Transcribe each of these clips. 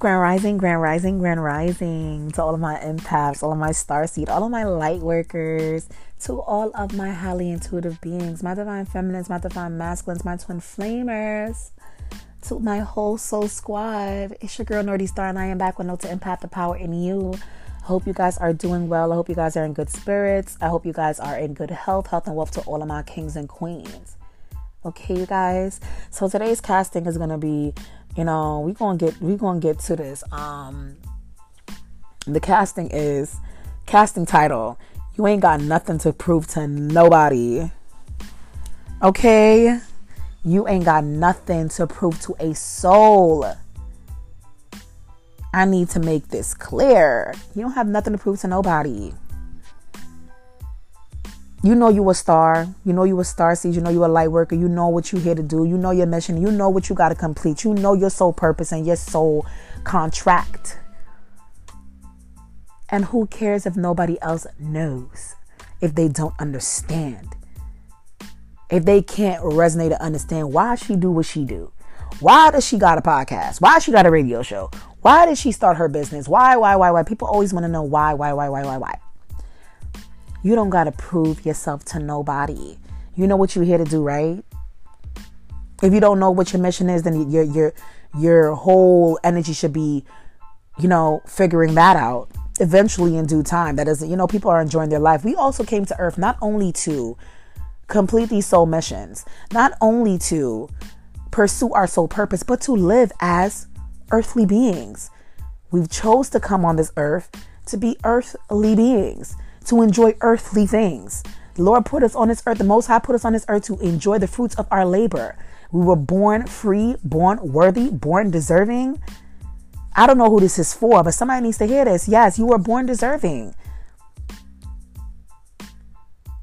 Grand Rising, Grand Rising, Grand Rising to all of my empaths, all of my star seed, all of my light workers, to all of my highly intuitive beings, my divine feminines, my divine masculines, my twin flamers, to my whole soul squad. It's your girl Nordy Star, and I am back with Note to Empath the Power in You. I hope you guys are doing well. I hope you guys are in good spirits. I hope you guys are in good health, health, and wealth to all of my kings and queens. Okay, you guys. So today's casting is gonna be you know, we gonna get we gonna get to this. Um, the casting is casting title. You ain't got nothing to prove to nobody. Okay, you ain't got nothing to prove to a soul. I need to make this clear. You don't have nothing to prove to nobody. You know you a star. You know you a star seed. You know you a light worker. You know what you here to do. You know your mission. You know what you got to complete. You know your soul purpose and your soul contract. And who cares if nobody else knows? If they don't understand? If they can't resonate or understand why she do what she do? Why does she got a podcast? Why she got a radio show? Why did she start her business? Why, why, why, why? People always want to know why, why, why, why, why, why. You don't got to prove yourself to nobody. You know what you're here to do, right? If you don't know what your mission is, then your your your whole energy should be, you know, figuring that out eventually in due time. That is, you know, people are enjoying their life. We also came to earth not only to complete these soul missions, not only to pursue our soul purpose, but to live as earthly beings. We've chose to come on this earth to be earthly beings to enjoy earthly things. The Lord put us on this earth, the Most High put us on this earth to enjoy the fruits of our labor. We were born free, born worthy, born deserving. I don't know who this is for, but somebody needs to hear this. Yes, you were born deserving.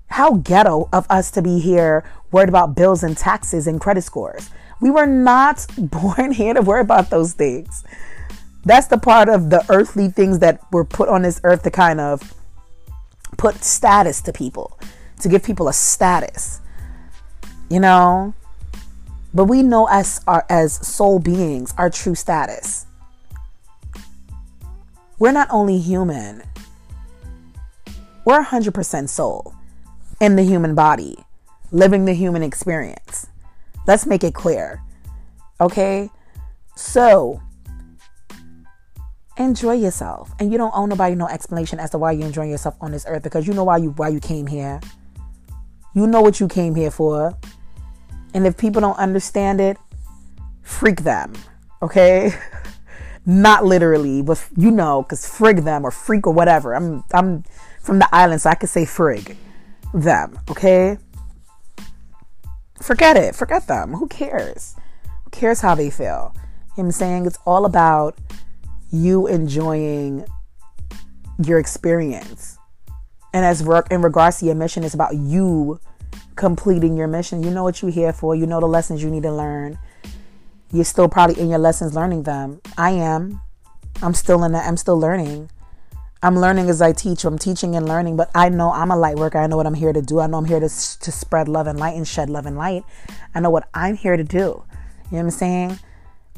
How ghetto of us to be here worried about bills and taxes and credit scores. We were not born here to worry about those things. That's the part of the earthly things that were put on this earth to kind of put status to people, to give people a status. You know? But we know as our as soul beings our true status. We're not only human. We're 100% soul in the human body, living the human experience. Let's make it clear. Okay? So, enjoy yourself. And you don't owe nobody no explanation as to why you're enjoying yourself on this earth because you know why you why you came here. You know what you came here for. And if people don't understand it freak them okay? Not literally but you know because frig them or freak or whatever. I'm i'm from the island so i could say frig them okay? Forget it. Forget them. Who cares? Who cares how they feel? You know what i'm saying? It's all about you enjoying your experience. And as work in regards to your mission, it's about you completing your mission. You know what you're here for. You know the lessons you need to learn. You're still probably in your lessons learning them. I am. I'm still in that. I'm still learning. I'm learning as I teach. I'm teaching and learning, but I know I'm a light worker. I know what I'm here to do. I know I'm here to, to spread love and light and shed love and light. I know what I'm here to do. You know what I'm saying?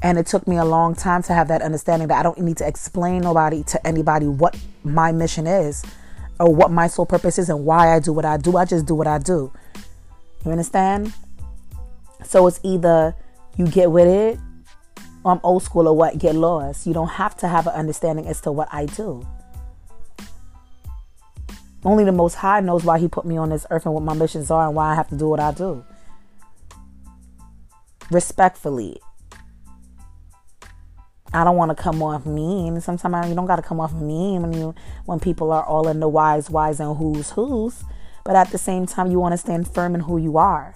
And it took me a long time to have that understanding that I don't need to explain nobody to anybody what my mission is or what my sole purpose is and why I do what I do. I just do what I do. You understand? So it's either you get with it or I'm old school or what, get lost. You don't have to have an understanding as to what I do. Only the Most High knows why He put me on this earth and what my missions are and why I have to do what I do. Respectfully, I don't want to come off mean. Sometimes you don't got to come off mean when you when people are all in the wise, wise, and who's who's. But at the same time, you want to stand firm in who you are.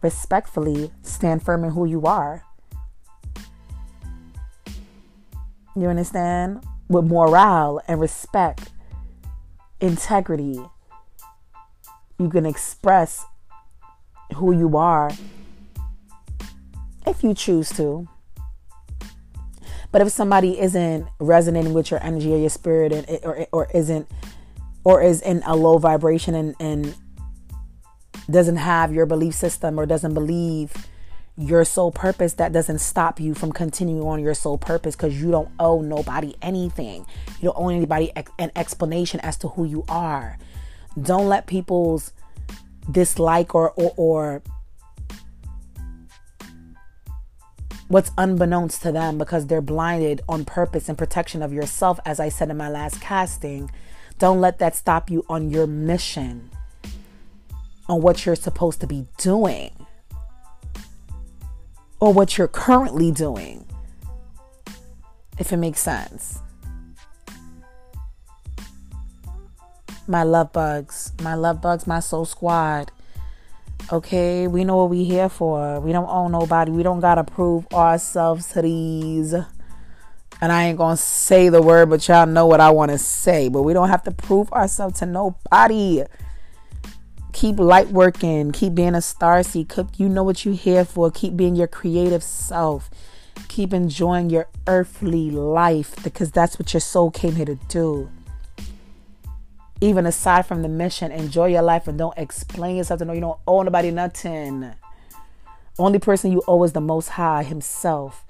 Respectfully, stand firm in who you are. You understand? With morale and respect, integrity, you can express who you are if you choose to. But if somebody isn't resonating with your energy or your spirit, and or or isn't or is in a low vibration and and doesn't have your belief system or doesn't believe your soul purpose, that doesn't stop you from continuing on your soul purpose because you don't owe nobody anything. You don't owe anybody an explanation as to who you are. Don't let people's dislike or, or, or what's unbeknownst to them because they're blinded on purpose and protection of yourself, as I said in my last casting. Don't let that stop you on your mission, on what you're supposed to be doing or what you're currently doing, if it makes sense. My love bugs, my love bugs, my soul squad. Okay, we know what we here for. We don't own nobody. We don't gotta prove ourselves to these. And I ain't gonna say the word, but y'all know what I wanna say. But we don't have to prove ourselves to nobody keep light working keep being a star seed Cook. you know what you're here for keep being your creative self keep enjoying your earthly life because that's what your soul came here to do even aside from the mission enjoy your life and don't explain yourself to know you don't owe nobody nothing. Only person you owe is the most high himself.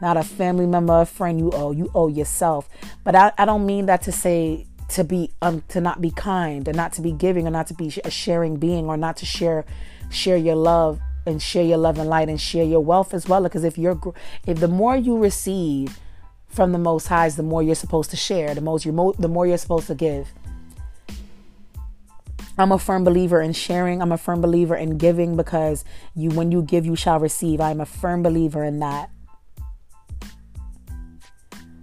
Not a family member a friend you owe you owe yourself. But I, I don't mean that to say to be um to not be kind and not to be giving or not to be a sharing being or not to share share your love and share your love and light and share your wealth as well. Because if you're if the more you receive from the most highs the more you're supposed to share the most you're mo- the more you're supposed to give I'm a firm believer in sharing. I'm a firm believer in giving because you when you give you shall receive. I'm a firm believer in that.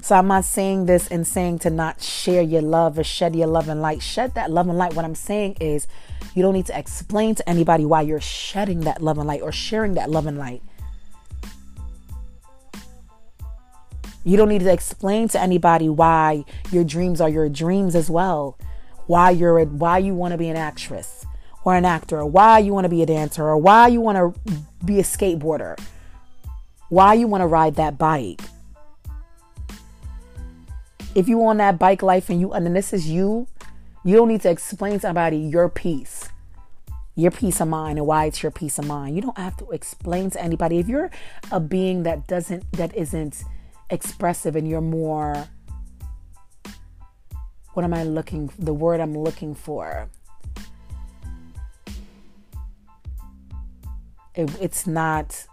So I'm not saying this and saying to not share your love or shed your love and light. Shed that love and light. What I'm saying is you don't need to explain to anybody why you're shedding that love and light or sharing that love and light. You don't need to explain to anybody why your dreams are your dreams as well. Why you're a, why you want to be an actress or an actor, or why you want to be a dancer, or why you want to be a skateboarder, why you want to ride that bike if you on that bike life and you and this is you, you don't need to explain to somebody your peace, your peace of mind and why it's your peace of mind. You don't have to explain to anybody. If you're a being that doesn't that isn't expressive and you're more what am I looking the word I'm looking for? It, it's not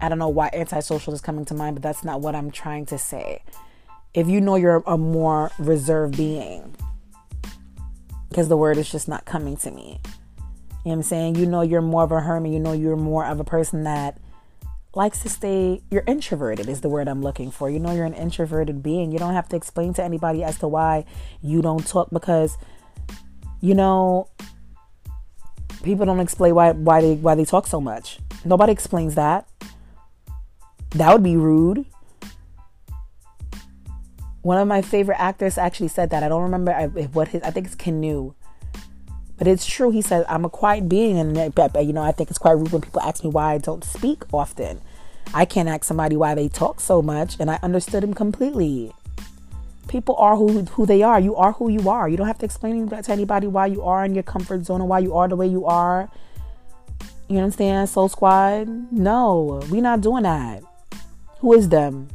I don't know why antisocial is coming to mind, but that's not what I'm trying to say if you know you're a more reserved being because the word is just not coming to me. You know what I'm saying? You know you're more of a hermit, you know you're more of a person that likes to stay you're introverted is the word I'm looking for. You know you're an introverted being. You don't have to explain to anybody as to why you don't talk because you know people don't explain why why they why they talk so much. Nobody explains that. That would be rude. One of my favorite actors actually said that. I don't remember what his. I think it's Keanu, but it's true. He says, "I'm a quiet being," and you know, I think it's quite rude when people ask me why I don't speak often. I can't ask somebody why they talk so much, and I understood him completely. People are who who they are. You are who you are. You don't have to explain to anybody why you are in your comfort zone and why you are the way you are. You understand, Soul Squad? No, we not doing that. Who is them?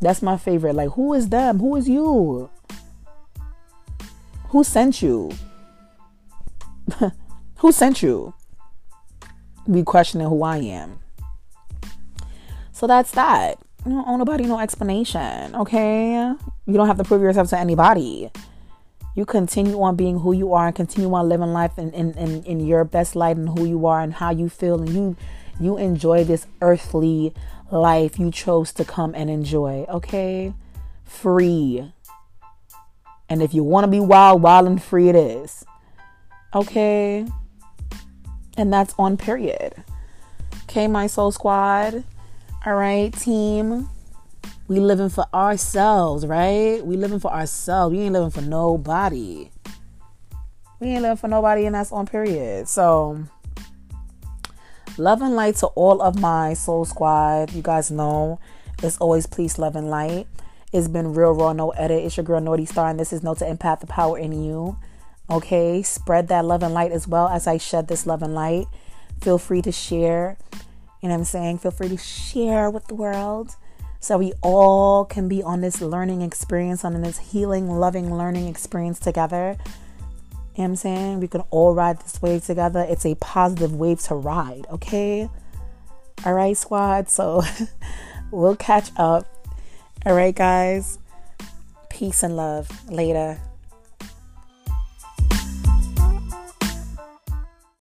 That's my favorite. Like, who is them? Who is you? Who sent you? Who sent you? Be questioning who I am. So that's that. You don't owe nobody no explanation, okay? You don't have to prove yourself to anybody. You continue on being who you are and continue on living life in, in, in, in your best light and who you are and how you feel and you you enjoy this earthly life you chose to come and enjoy, okay? Free. And if you want to be wild, wild and free it is. Okay? And that's on period. Okay, my soul squad. All right, team. We living for ourselves, right? We living for ourselves. We ain't living for nobody. We ain't living for nobody, and that's on period. So Love and light to all of my soul squad. You guys know it's always please love and light. It's been real raw, no edit. It's your girl Naughty Star, and this is Note to Empath the Power in You. Okay, spread that love and light as well as I shed this love and light. Feel free to share. You know what I'm saying? Feel free to share with the world so we all can be on this learning experience, on this healing, loving learning experience together. You know what I'm saying? We can all ride this wave together. It's a positive wave to ride, okay? All right, squad. So we'll catch up. All right, guys. Peace and love. Later.